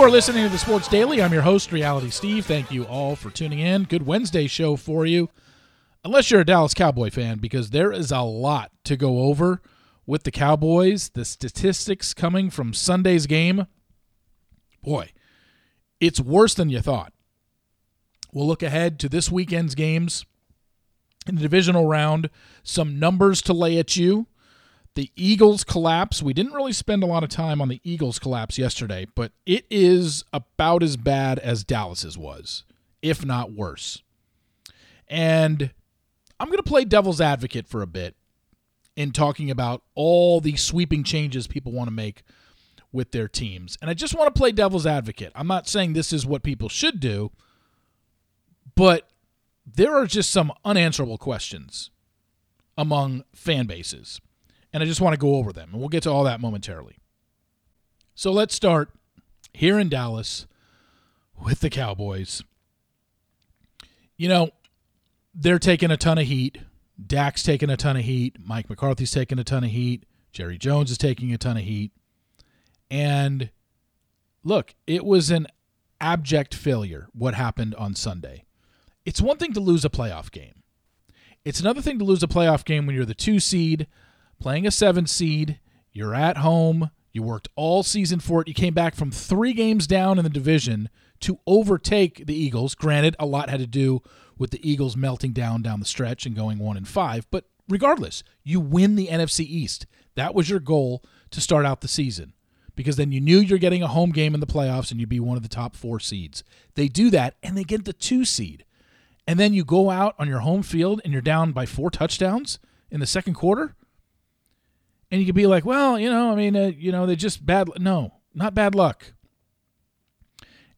You are listening to the Sports Daily. I'm your host, Reality Steve. Thank you all for tuning in. Good Wednesday show for you. Unless you're a Dallas Cowboy fan, because there is a lot to go over with the Cowboys. The statistics coming from Sunday's game. Boy, it's worse than you thought. We'll look ahead to this weekend's games in the divisional round, some numbers to lay at you. The Eagles collapse. We didn't really spend a lot of time on the Eagles collapse yesterday, but it is about as bad as Dallas's was, if not worse. And I'm going to play devil's advocate for a bit in talking about all the sweeping changes people want to make with their teams. And I just want to play devil's advocate. I'm not saying this is what people should do, but there are just some unanswerable questions among fan bases. And I just want to go over them. And we'll get to all that momentarily. So let's start here in Dallas with the Cowboys. You know, they're taking a ton of heat. Dak's taking a ton of heat. Mike McCarthy's taking a ton of heat. Jerry Jones is taking a ton of heat. And look, it was an abject failure what happened on Sunday. It's one thing to lose a playoff game. It's another thing to lose a playoff game when you're the two seed, playing a seven seed, you're at home, you worked all season for it. You came back from three games down in the division to overtake the Eagles. Granted, a lot had to do with the Eagles melting down down the stretch and going one and five, but regardless, you win the NFC East. That was your goal to start out the season because then you knew you're getting a home game in the playoffs and you'd be one of the top four seeds. They do that and they get the two seed. And then you go out on your home field and you're down by four touchdowns in the second quarter and you could be like, well, you know, I mean, uh, you know, they just bad. No, not bad luck.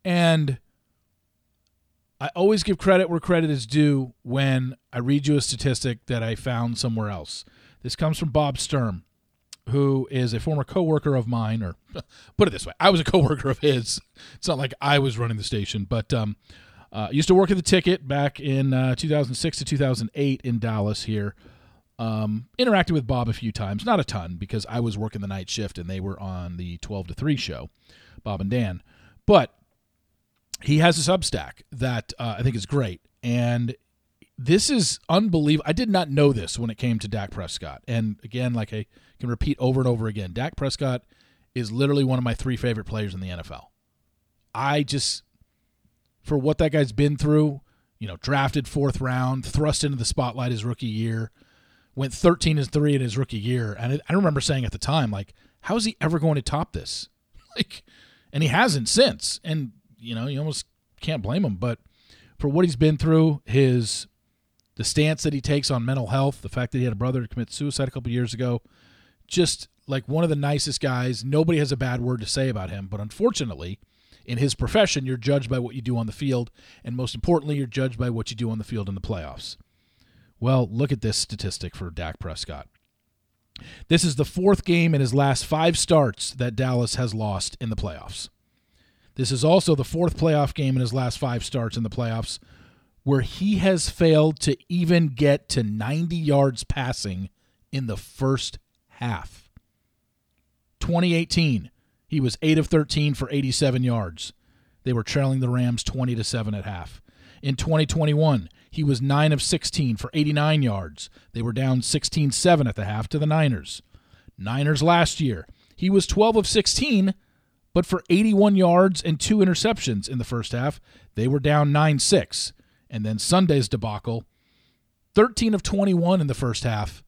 And I always give credit where credit is due when I read you a statistic that I found somewhere else. This comes from Bob Sturm, who is a former coworker of mine, or put it this way, I was a coworker of his. It's not like I was running the station, but um, uh, used to work at the ticket back in uh, 2006 to 2008 in Dallas here. Um, interacted with Bob a few times, not a ton because I was working the night shift and they were on the 12 to 3 show, Bob and Dan. But he has a Substack that uh, I think is great. And this is unbelievable. I did not know this when it came to Dak Prescott. And again, like I can repeat over and over again, Dak Prescott is literally one of my three favorite players in the NFL. I just, for what that guy's been through, you know, drafted fourth round, thrust into the spotlight his rookie year, went 13 and 3 in his rookie year. And I remember saying at the time, like, how is he ever going to top this? Like, and he hasn't since. And, you know, you almost can't blame him. But for what he's been through, his the stance that he takes on mental health, the fact that he had a brother commit suicide a couple years ago, just like one of the nicest guys. Nobody has a bad word to say about him. But unfortunately, in his profession, you're judged by what you do on the field. And most importantly, you're judged by what you do on the field in the playoffs. Well, look at this statistic for Dak Prescott. This is the fourth game in his last five starts that Dallas has lost in the playoffs. This is also the fourth playoff game in his last five starts in the playoffs where he has failed to even get to 90 yards passing in the first half. 2018, he was 8 of 13 for 87 yards. They were trailing the Rams 20 to 7 at half. In 2021, he was 9 of 16 for 89 yards. They were down 16 7 at the half to the Niners. Niners last year, he was 12 of 16, but for 81 yards and two interceptions in the first half. They were down 9 6. And then Sunday's debacle 13 of 21 in the first half,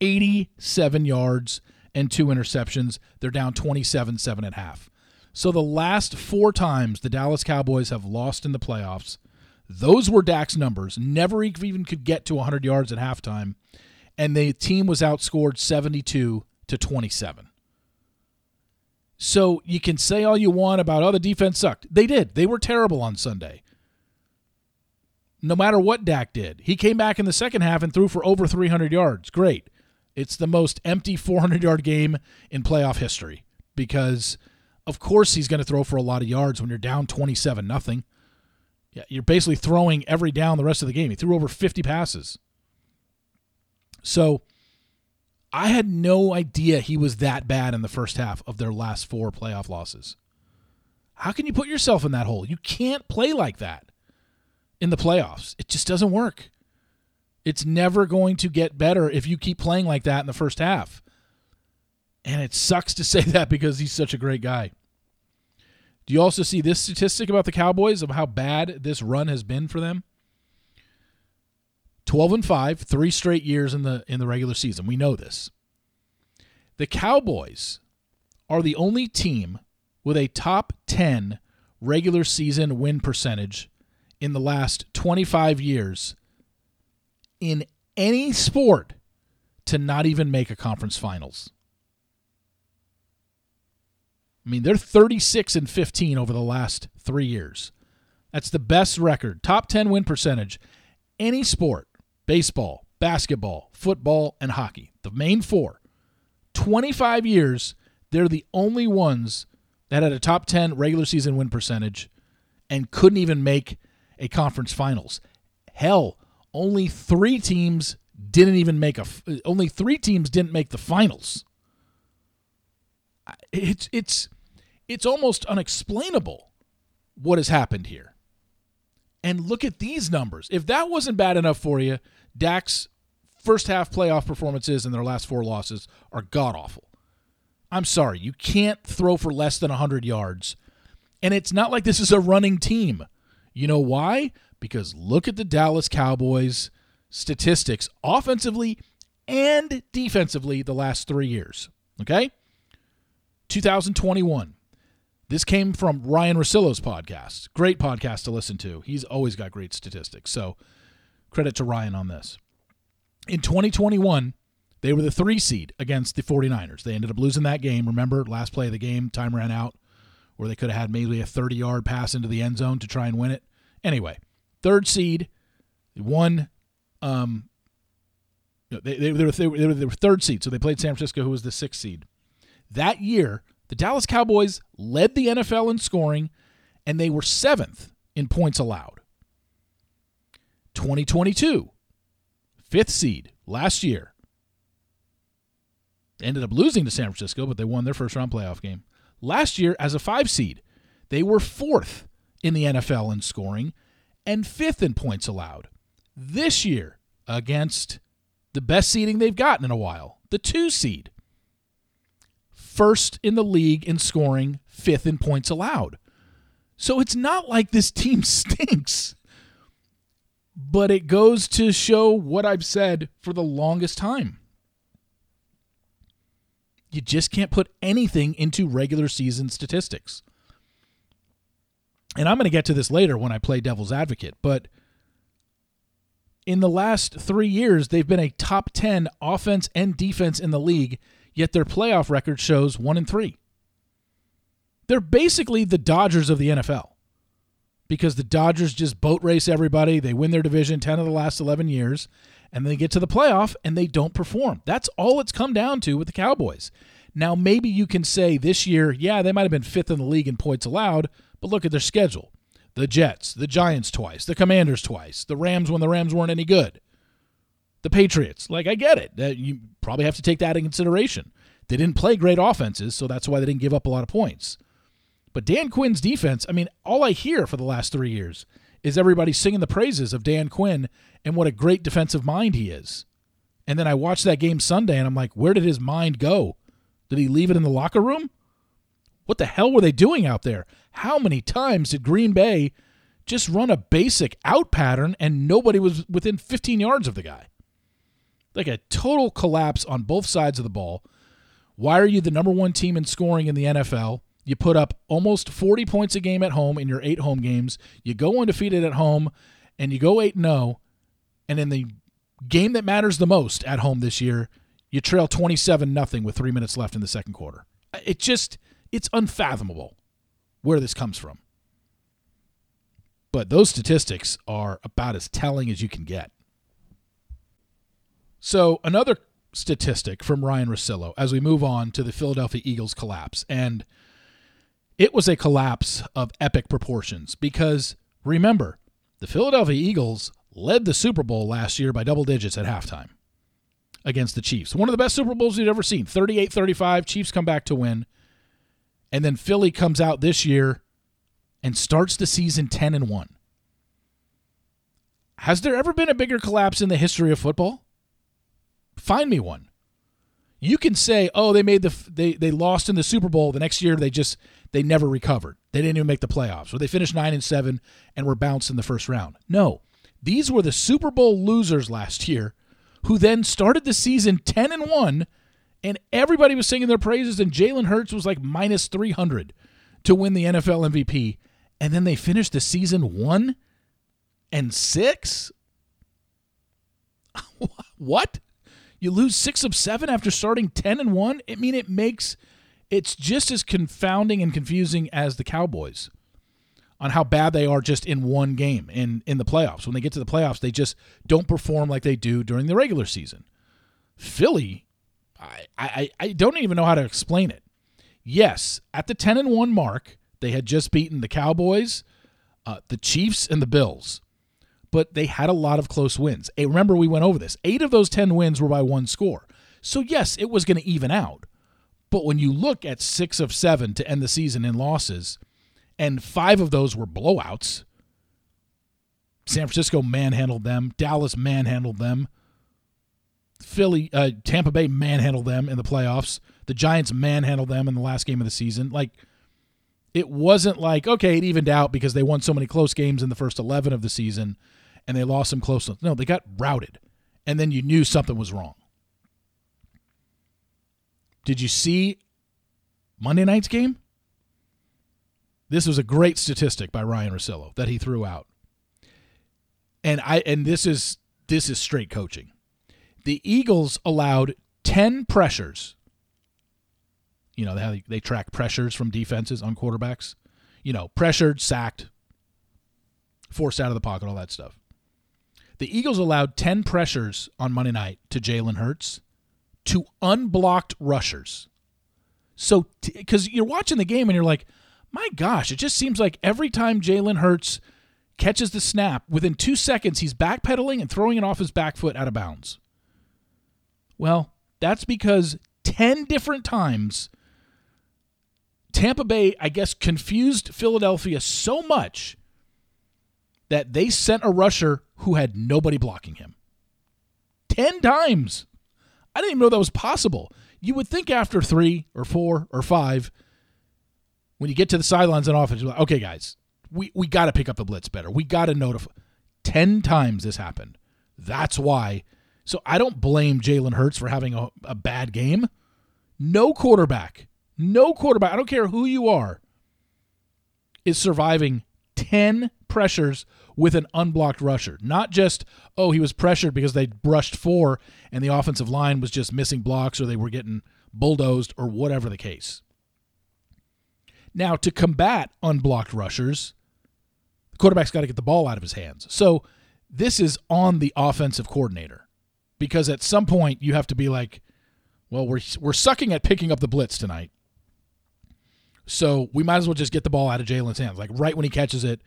87 yards and two interceptions. They're down 27 7 at half. So the last four times the Dallas Cowboys have lost in the playoffs, those were Dak's numbers. Never even could get to 100 yards at halftime, and the team was outscored 72 to 27. So you can say all you want about oh the defense sucked. They did. They were terrible on Sunday. No matter what Dak did, he came back in the second half and threw for over 300 yards. Great. It's the most empty 400 yard game in playoff history because, of course, he's going to throw for a lot of yards when you're down 27 nothing. Yeah, you're basically throwing every down the rest of the game. He threw over 50 passes. So I had no idea he was that bad in the first half of their last four playoff losses. How can you put yourself in that hole? You can't play like that in the playoffs. It just doesn't work. It's never going to get better if you keep playing like that in the first half. And it sucks to say that because he's such a great guy. Do you also see this statistic about the Cowboys of how bad this run has been for them? 12 and 5, three straight years in the in the regular season. We know this. The Cowboys are the only team with a top 10 regular season win percentage in the last 25 years in any sport to not even make a conference finals. I mean, they're 36 and 15 over the last three years. That's the best record, top 10 win percentage, any sport baseball, basketball, football, and hockey. The main four. 25 years, they're the only ones that had a top 10 regular season win percentage and couldn't even make a conference finals. Hell, only 3 teams didn't even make a only 3 teams didn't make the finals. It's it's it's almost unexplainable what has happened here. And look at these numbers. If that wasn't bad enough for you, Dak's first half playoff performances and their last four losses are god awful. I'm sorry, you can't throw for less than 100 yards. And it's not like this is a running team. You know why? Because look at the Dallas Cowboys statistics offensively and defensively the last three years. Okay? 2021. This came from Ryan Russillo's podcast. Great podcast to listen to. He's always got great statistics. So credit to Ryan on this. In 2021, they were the three seed against the 49ers. They ended up losing that game. Remember, last play of the game, time ran out where they could have had maybe a 30 yard pass into the end zone to try and win it. Anyway, third seed, won. Um, they, they, they, were, they, were, they were third seed, so they played San Francisco, who was the sixth seed. That year, the Dallas Cowboys led the NFL in scoring, and they were seventh in points allowed. 2022, fifth seed last year. Ended up losing to San Francisco, but they won their first round playoff game. Last year, as a five seed, they were fourth in the NFL in scoring and fifth in points allowed. This year, against the best seeding they've gotten in a while, the two seed, first in the league in scoring, fifth in points allowed. So it's not like this team stinks. But it goes to show what I've said for the longest time. You just can't put anything into regular season statistics. And I'm going to get to this later when I play devil's advocate, but in the last three years, they've been a top 10 offense and defense in the league, yet their playoff record shows one and three. They're basically the Dodgers of the NFL because the Dodgers just boat race everybody. They win their division 10 of the last 11 years, and they get to the playoff and they don't perform. That's all it's come down to with the Cowboys. Now, maybe you can say this year, yeah, they might have been fifth in the league in points allowed, but look at their schedule the Jets, the Giants twice, the Commanders twice, the Rams when the Rams weren't any good, the Patriots. Like, I get it. You probably have to take that in consideration. They didn't play great offenses, so that's why they didn't give up a lot of points. But Dan Quinn's defense, I mean, all I hear for the last three years is everybody singing the praises of Dan Quinn and what a great defensive mind he is. And then I watched that game Sunday and I'm like, where did his mind go? Did he leave it in the locker room? What the hell were they doing out there? How many times did Green Bay just run a basic out pattern and nobody was within 15 yards of the guy? Like a total collapse on both sides of the ball. Why are you the number one team in scoring in the NFL? You put up almost 40 points a game at home in your eight home games. You go undefeated at home and you go 8 0. And in the game that matters the most at home this year, you trail 27 nothing with 3 minutes left in the second quarter. It just it's unfathomable where this comes from. But those statistics are about as telling as you can get. So, another statistic from Ryan Russillo as we move on to the Philadelphia Eagles collapse. And it was a collapse of epic proportions because remember, the Philadelphia Eagles led the Super Bowl last year by double digits at halftime against the Chiefs. One of the best Super Bowls you've ever seen 38 35. Chiefs come back to win. And then Philly comes out this year and starts the season 10 and 1. Has there ever been a bigger collapse in the history of football? Find me one. You can say, "Oh, they made the they they lost in the Super Bowl. The next year they just they never recovered. They didn't even make the playoffs. Or they finished 9 and 7 and were bounced in the first round." No. These were the Super Bowl losers last year who then started the season 10 and 1 and everybody was singing their praises and Jalen Hurts was like minus 300 to win the NFL MVP and then they finished the season 1 and 6? what? You lose 6 of 7 after starting 10 and 1? I mean it makes it's just as confounding and confusing as the Cowboys on how bad they are just in one game in in the playoffs. When they get to the playoffs, they just don't perform like they do during the regular season. Philly, I I, I don't even know how to explain it. Yes, at the ten and one mark, they had just beaten the Cowboys, uh, the Chiefs, and the Bills, but they had a lot of close wins. Remember we went over this. Eight of those ten wins were by one score. So yes, it was going to even out. But when you look at six of seven to end the season in losses and five of those were blowouts. San Francisco manhandled them. Dallas manhandled them. Philly, uh, Tampa Bay manhandled them in the playoffs. The Giants manhandled them in the last game of the season. Like, it wasn't like okay, it evened out because they won so many close games in the first eleven of the season, and they lost some close ones. No, they got routed, and then you knew something was wrong. Did you see Monday night's game? This was a great statistic by Ryan Russillo that he threw out. And I and this is this is straight coaching. The Eagles allowed 10 pressures. You know, they, they track pressures from defenses on quarterbacks. You know, pressured, sacked, forced out of the pocket, all that stuff. The Eagles allowed 10 pressures on Monday night to Jalen Hurts to unblocked rushers. So, because you're watching the game and you're like, my gosh, it just seems like every time Jalen Hurts catches the snap, within two seconds, he's backpedaling and throwing it off his back foot out of bounds. Well, that's because 10 different times Tampa Bay, I guess, confused Philadelphia so much that they sent a rusher who had nobody blocking him. 10 times. I didn't even know that was possible. You would think after three or four or five, when you get to the sidelines and offense, you're like, okay, guys, we, we got to pick up the blitz better. We got to notify. 10 times this happened. That's why. So I don't blame Jalen Hurts for having a, a bad game. No quarterback, no quarterback, I don't care who you are, is surviving 10 pressures with an unblocked rusher. Not just, oh, he was pressured because they brushed four and the offensive line was just missing blocks or they were getting bulldozed or whatever the case. Now, to combat unblocked rushers, the quarterback's got to get the ball out of his hands. So this is on the offensive coordinator because at some point you have to be like, well, we're, we're sucking at picking up the blitz tonight. So we might as well just get the ball out of Jalen's hands. Like right when he catches it,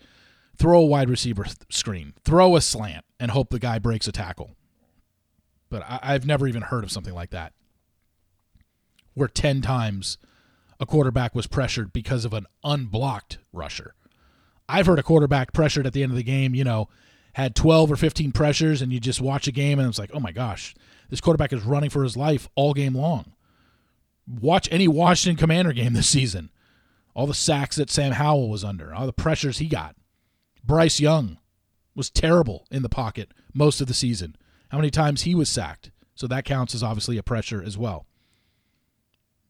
throw a wide receiver screen, throw a slant, and hope the guy breaks a tackle. But I, have never even heard of something like that. Where 10 times a quarterback was pressured because of an unblocked rusher. I've heard a quarterback pressured at the end of the game, you know, had 12 or 15 pressures, and you just watch a game and it's like, oh my gosh, this quarterback is running for his life all game long. Watch any Washington Commander game this season. All the sacks that Sam Howell was under, all the pressures he got. Bryce Young was terrible in the pocket most of the season. How many times he was sacked? So that counts as obviously a pressure as well.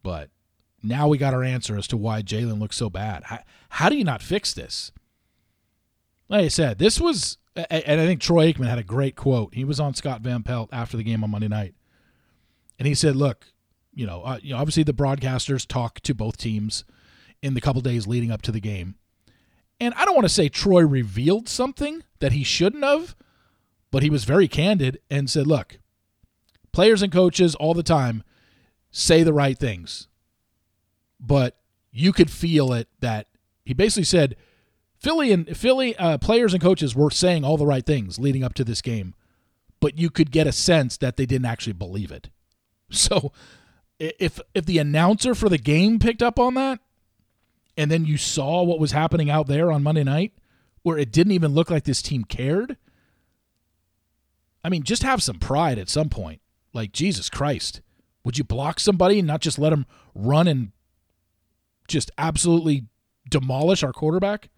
But now we got our answer as to why Jalen looks so bad. How, how do you not fix this? Like I said, this was, and I think Troy Aikman had a great quote. He was on Scott Van Pelt after the game on Monday night, and he said, "Look, you know, uh, you know, obviously the broadcasters talk to both teams in the couple days leading up to the game, and I don't want to say Troy revealed something that he shouldn't have, but he was very candid and said, "Look, players and coaches all the time say the right things but you could feel it that he basically said Philly and Philly uh, players and coaches were saying all the right things leading up to this game, but you could get a sense that they didn't actually believe it. So if if the announcer for the game picked up on that and then you saw what was happening out there on Monday night, where it didn't even look like this team cared. I mean, just have some pride at some point. Like, Jesus Christ. Would you block somebody and not just let them run and just absolutely demolish our quarterback?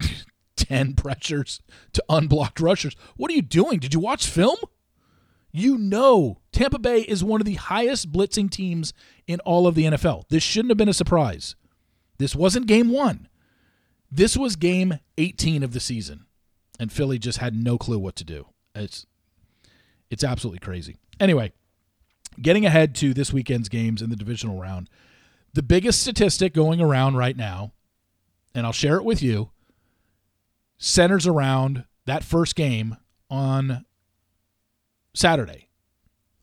10 pressures to unblocked rushers. What are you doing? Did you watch film? You know, Tampa Bay is one of the highest blitzing teams in all of the NFL. This shouldn't have been a surprise. This wasn't game one. This was game 18 of the season, and Philly just had no clue what to do. It's it's absolutely crazy. Anyway, getting ahead to this weekend's games in the divisional round, the biggest statistic going around right now, and I'll share it with you, centers around that first game on Saturday,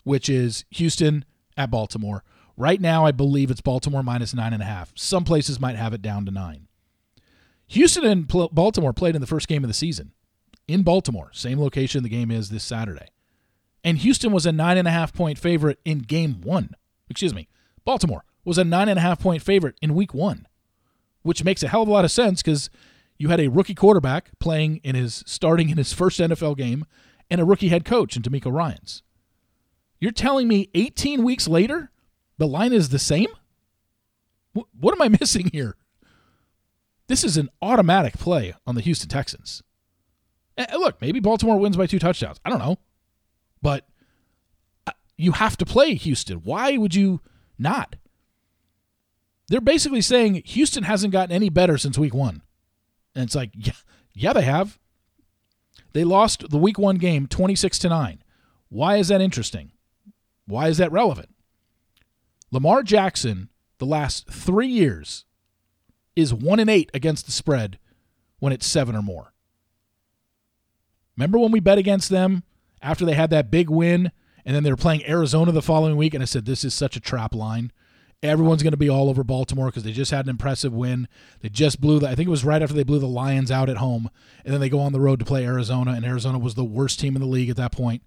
which is Houston at Baltimore. Right now, I believe it's Baltimore minus nine and a half. Some places might have it down to nine. Houston and Baltimore played in the first game of the season in Baltimore, same location the game is this Saturday. And Houston was a nine and a half point favorite in game one. Excuse me. Baltimore was a nine and a half point favorite in week one, which makes a hell of a lot of sense because you had a rookie quarterback playing in his starting in his first NFL game and a rookie head coach in DeMeco Ryans. You're telling me 18 weeks later, the line is the same? What am I missing here? This is an automatic play on the Houston Texans. And look, maybe Baltimore wins by two touchdowns. I don't know. But uh, you have to play Houston. Why would you not? They're basically saying Houston hasn't gotten any better since week one. And it's like, yeah, yeah, they have. They lost the week one game 26 to 9. Why is that interesting? Why is that relevant? Lamar Jackson, the last three years, is one and eight against the spread when it's seven or more. Remember when we bet against them after they had that big win and then they were playing Arizona the following week and I said this is such a trap line. Everyone's going to be all over Baltimore because they just had an impressive win. They just blew the I think it was right after they blew the Lions out at home and then they go on the road to play Arizona and Arizona was the worst team in the league at that point.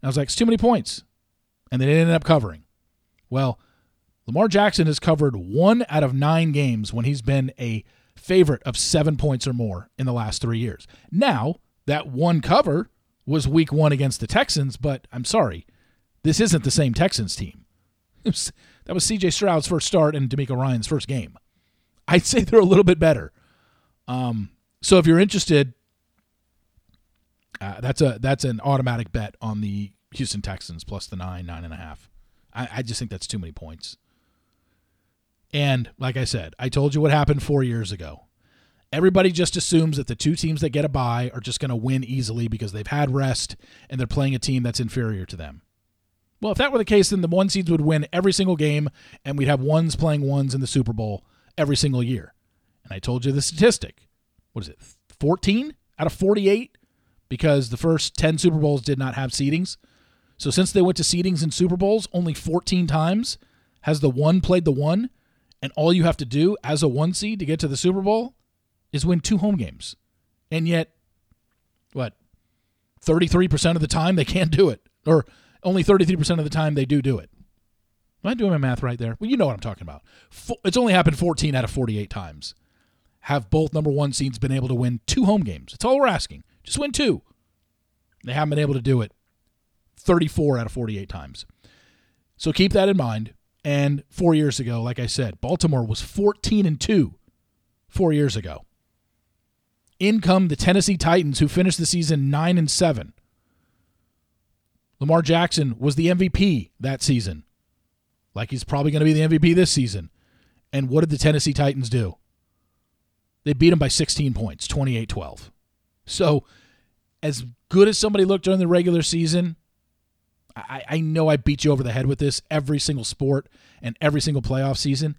And I was like, it's too many points. And they ended up covering. Well, Lamar Jackson has covered one out of nine games when he's been a favorite of seven points or more in the last three years. Now, that one cover was week one against the Texans, but I'm sorry, this isn't the same Texans team. Was, that was CJ Stroud's first start and DeMeco Ryans' first game. I'd say they're a little bit better. Um, so if you're interested, uh, that's a that's an automatic bet on the Houston Texans plus the nine, nine and a half. I, I just think that's too many points. And like I said, I told you what happened four years ago. Everybody just assumes that the two teams that get a bye are just going to win easily because they've had rest and they're playing a team that's inferior to them. Well, if that were the case, then the one seeds would win every single game and we'd have ones playing ones in the Super Bowl every single year. And I told you the statistic. What is it? 14 out of 48 because the first 10 Super Bowls did not have seedings. So since they went to seedings in Super Bowls only 14 times has the one played the one and all you have to do as a one seed to get to the Super Bowl is win two home games. And yet, what, 33% of the time they can't do it. Or only 33% of the time they do do it. Am I doing my math right there? Well, you know what I'm talking about. It's only happened 14 out of 48 times. Have both number one seeds been able to win two home games? That's all we're asking. Just win two. They haven't been able to do it 34 out of 48 times. So keep that in mind. And four years ago, like I said, Baltimore was 14 and 2 four years ago. In come the Tennessee Titans, who finished the season 9 and 7. Lamar Jackson was the MVP that season, like he's probably going to be the MVP this season. And what did the Tennessee Titans do? They beat him by 16 points, 28 12. So, as good as somebody looked during the regular season, I, I know I beat you over the head with this every single sport and every single playoff season.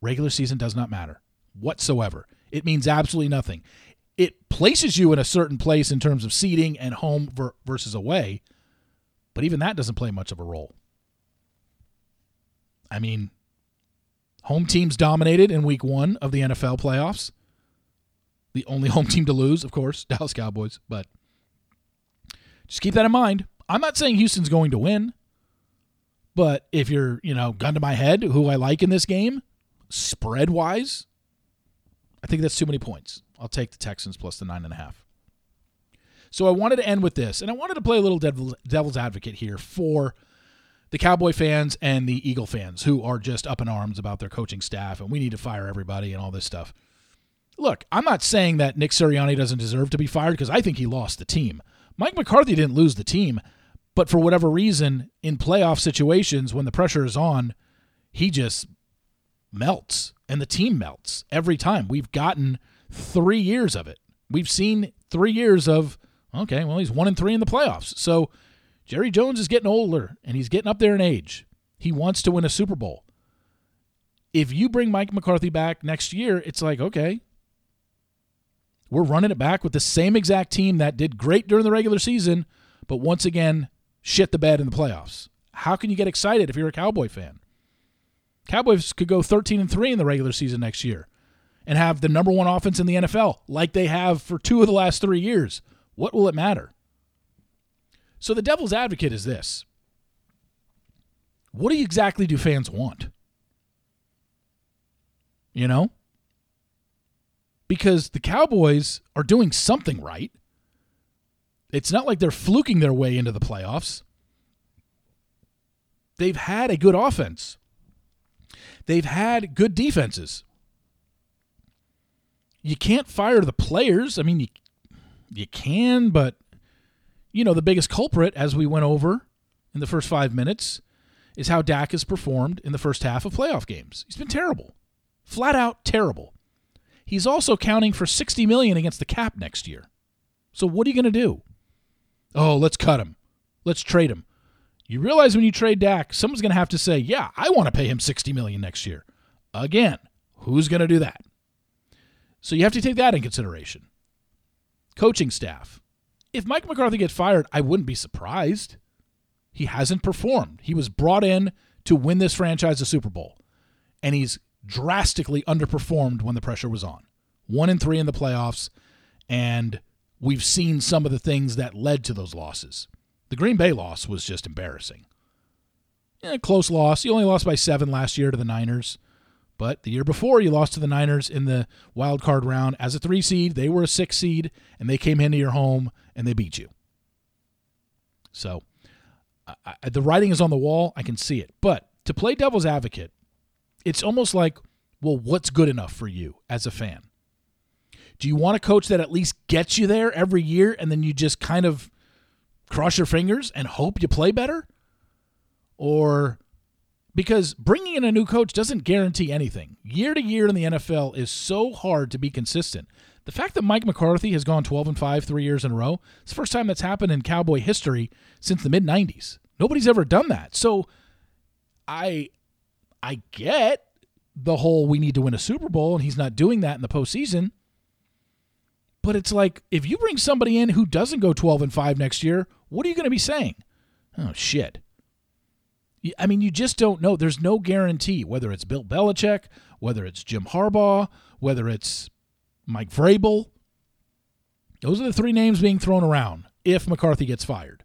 Regular season does not matter whatsoever. It means absolutely nothing. It places you in a certain place in terms of seating and home versus away, but even that doesn't play much of a role. I mean, home teams dominated in week one of the NFL playoffs. The only home team to lose, of course, Dallas Cowboys, but just keep that in mind. I'm not saying Houston's going to win, but if you're, you know, gun to my head, who I like in this game, spread wise, I think that's too many points. I'll take the Texans plus the nine and a half. So I wanted to end with this, and I wanted to play a little devil's advocate here for the Cowboy fans and the Eagle fans who are just up in arms about their coaching staff and we need to fire everybody and all this stuff. Look, I'm not saying that Nick Sirianni doesn't deserve to be fired because I think he lost the team. Mike McCarthy didn't lose the team, but for whatever reason, in playoff situations when the pressure is on, he just melts and the team melts every time. We've gotten three years of it. We've seen three years of, okay, well, he's one and three in the playoffs. So Jerry Jones is getting older and he's getting up there in age. He wants to win a Super Bowl. If you bring Mike McCarthy back next year, it's like, okay, we're running it back with the same exact team that did great during the regular season, but once again, shit the bed in the playoffs. How can you get excited if you're a Cowboy fan? Cowboys could go 13 and 3 in the regular season next year and have the number one offense in the NFL like they have for two of the last 3 years. What will it matter? So the devil's advocate is this. What exactly do fans want? You know? Because the Cowboys are doing something right. It's not like they're fluking their way into the playoffs. They've had a good offense. They've had good defenses. You can't fire the players. I mean, you, you can, but you know, the biggest culprit, as we went over in the first five minutes, is how Dak has performed in the first half of playoff games. He's been terrible, flat out terrible. He's also counting for 60 million against the cap next year. So what are you going to do? Oh, let's cut him. Let's trade him. You realize when you trade Dak, someone's going to have to say, "Yeah, I want to pay him 60 million next year." Again, who's going to do that? So you have to take that in consideration. Coaching staff if Mike McCarthy gets fired, I wouldn't be surprised. He hasn't performed. He was brought in to win this franchise a Super Bowl, and he's drastically underperformed when the pressure was on. One and three in the playoffs, and we've seen some of the things that led to those losses. The Green Bay loss was just embarrassing. Yeah, close loss. You only lost by seven last year to the Niners. But the year before, you lost to the Niners in the wild card round as a three seed. They were a six seed, and they came into your home and they beat you. So I, the writing is on the wall. I can see it. But to play devil's advocate, it's almost like, well, what's good enough for you as a fan? Do you want a coach that at least gets you there every year and then you just kind of cross your fingers and hope you play better? Or because bringing in a new coach doesn't guarantee anything. Year to year in the NFL is so hard to be consistent. The fact that Mike McCarthy has gone 12 and 5 3 years in a row, it's the first time that's happened in Cowboy history since the mid 90s. Nobody's ever done that. So I I get the whole we need to win a Super Bowl and he's not doing that in the postseason. But it's like if you bring somebody in who doesn't go 12 and 5 next year, what are you going to be saying? Oh shit. I mean, you just don't know. There's no guarantee whether it's Bill Belichick, whether it's Jim Harbaugh, whether it's Mike Vrabel. Those are the three names being thrown around if McCarthy gets fired.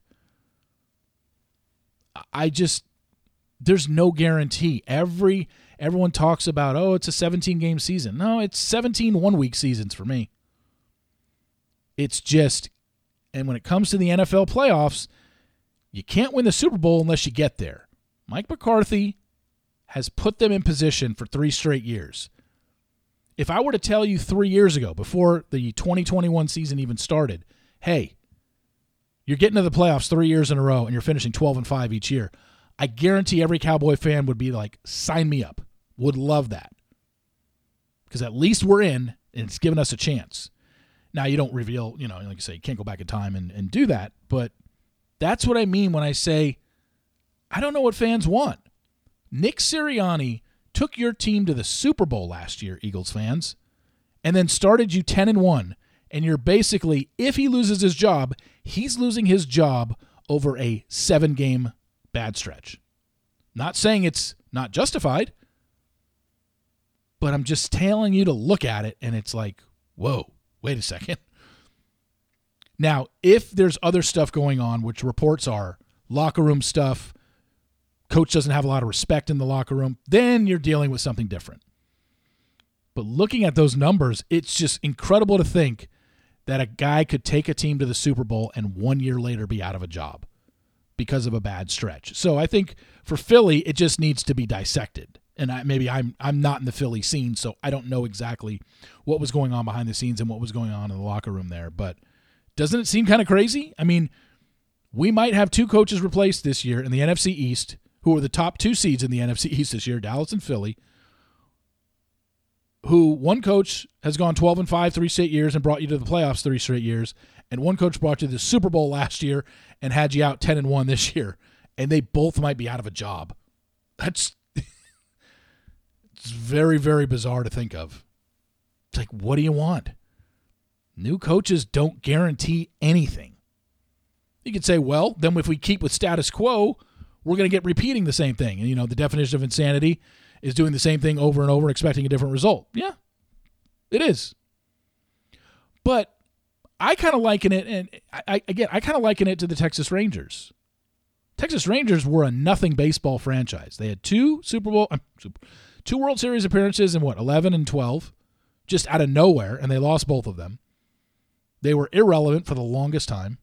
I just there's no guarantee. Every everyone talks about, "Oh, it's a 17 game season." No, it's 17 one week seasons for me. It's just and when it comes to the NFL playoffs, you can't win the Super Bowl unless you get there. Mike McCarthy has put them in position for three straight years. If I were to tell you three years ago, before the 2021 season even started, hey, you're getting to the playoffs three years in a row and you're finishing 12 and 5 each year, I guarantee every Cowboy fan would be like, sign me up. Would love that. Because at least we're in and it's given us a chance. Now, you don't reveal, you know, like I say, you can't go back in time and, and do that, but that's what I mean when I say I don't know what fans want. Nick Sirianni took your team to the Super Bowl last year, Eagles fans, and then started you 10 and 1. And you're basically, if he loses his job, he's losing his job over a seven game bad stretch. Not saying it's not justified, but I'm just telling you to look at it and it's like, whoa, wait a second. Now, if there's other stuff going on, which reports are locker room stuff, coach doesn't have a lot of respect in the locker room, then you're dealing with something different. But looking at those numbers, it's just incredible to think that a guy could take a team to the Super Bowl and one year later be out of a job because of a bad stretch. So I think for Philly, it just needs to be dissected. And I, maybe I'm I'm not in the Philly scene, so I don't know exactly what was going on behind the scenes and what was going on in the locker room there. But doesn't it seem kind of crazy? I mean, we might have two coaches replaced this year in the NFC East, who are the top two seeds in the NFC East this year, Dallas and Philly. Who one coach has gone 12 and 5 three straight years and brought you to the playoffs three straight years, and one coach brought you to the Super Bowl last year and had you out 10 and 1 this year, and they both might be out of a job. That's it's very very bizarre to think of. It's like what do you want? New coaches don't guarantee anything. You could say, well, then if we keep with status quo, we're going to get repeating the same thing. And, you know, the definition of insanity is doing the same thing over and over, expecting a different result. Yeah, it is. But I kind of liken it, and I, again, I kind of liken it to the Texas Rangers. Texas Rangers were a nothing baseball franchise. They had two Super Bowl, uh, two World Series appearances in what, 11 and 12, just out of nowhere, and they lost both of them. They were irrelevant for the longest time.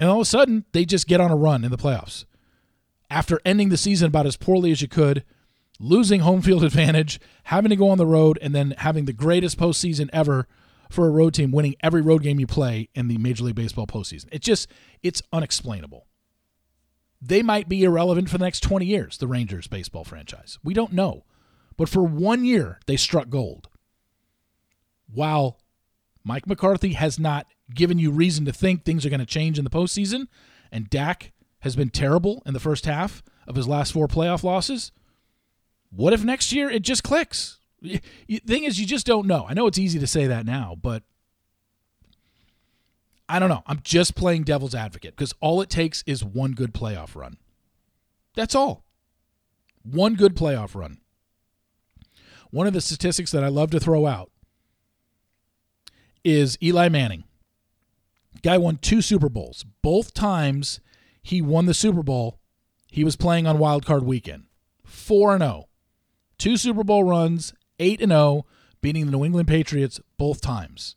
And all of a sudden, they just get on a run in the playoffs. After ending the season about as poorly as you could, losing home field advantage, having to go on the road, and then having the greatest postseason ever for a road team, winning every road game you play in the Major League Baseball postseason. It's just, it's unexplainable. They might be irrelevant for the next 20 years, the Rangers baseball franchise. We don't know. But for one year, they struck gold. While Mike McCarthy has not given you reason to think things are going to change in the postseason, and Dak has been terrible in the first half of his last four playoff losses. What if next year it just clicks? The thing is, you just don't know. I know it's easy to say that now, but I don't know. I'm just playing devil's advocate because all it takes is one good playoff run. That's all. One good playoff run. One of the statistics that I love to throw out is Eli Manning. Guy won two Super Bowls. Both times he won the Super Bowl, he was playing on Wild Card Weekend. 4 and 0. Two Super Bowl runs, 8 and 0, beating the New England Patriots both times.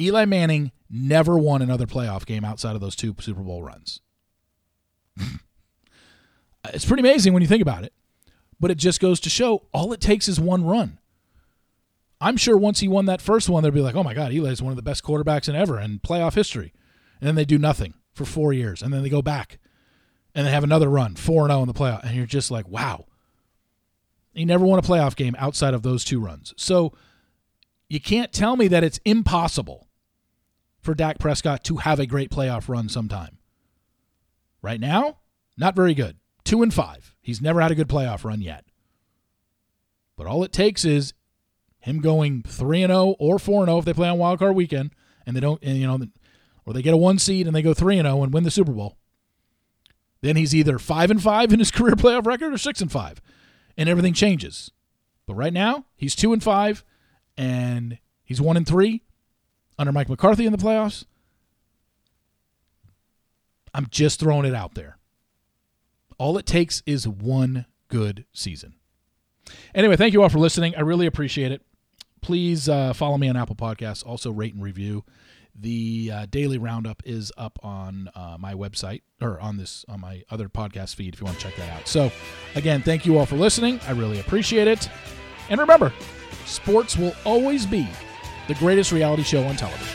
Eli Manning never won another playoff game outside of those two Super Bowl runs. it's pretty amazing when you think about it, but it just goes to show all it takes is one run. I'm sure once he won that first one, they'd be like, oh my God, Eli's one of the best quarterbacks in ever in playoff history. And then they do nothing for four years. And then they go back and they have another run, 4 0 in the playoff. And you're just like, wow. He never won a playoff game outside of those two runs. So you can't tell me that it's impossible for Dak Prescott to have a great playoff run sometime. Right now, not very good. Two and five. He's never had a good playoff run yet. But all it takes is him going 3 and 0 or 4 and 0 if they play on wild card weekend and they don't and you know or they get a 1 seed and they go 3 and 0 and win the Super Bowl. Then he's either 5 and 5 in his career playoff record or 6 and 5 and everything changes. But right now, he's 2 and 5 and he's 1 and 3 under Mike McCarthy in the playoffs. I'm just throwing it out there. All it takes is one good season. Anyway, thank you all for listening. I really appreciate it please uh, follow me on Apple Podcasts. Also, rate and review. The uh, daily roundup is up on uh, my website or on this on my other podcast feed if you want to check that out. So, again, thank you all for listening. I really appreciate it. And remember, sports will always be the greatest reality show on television.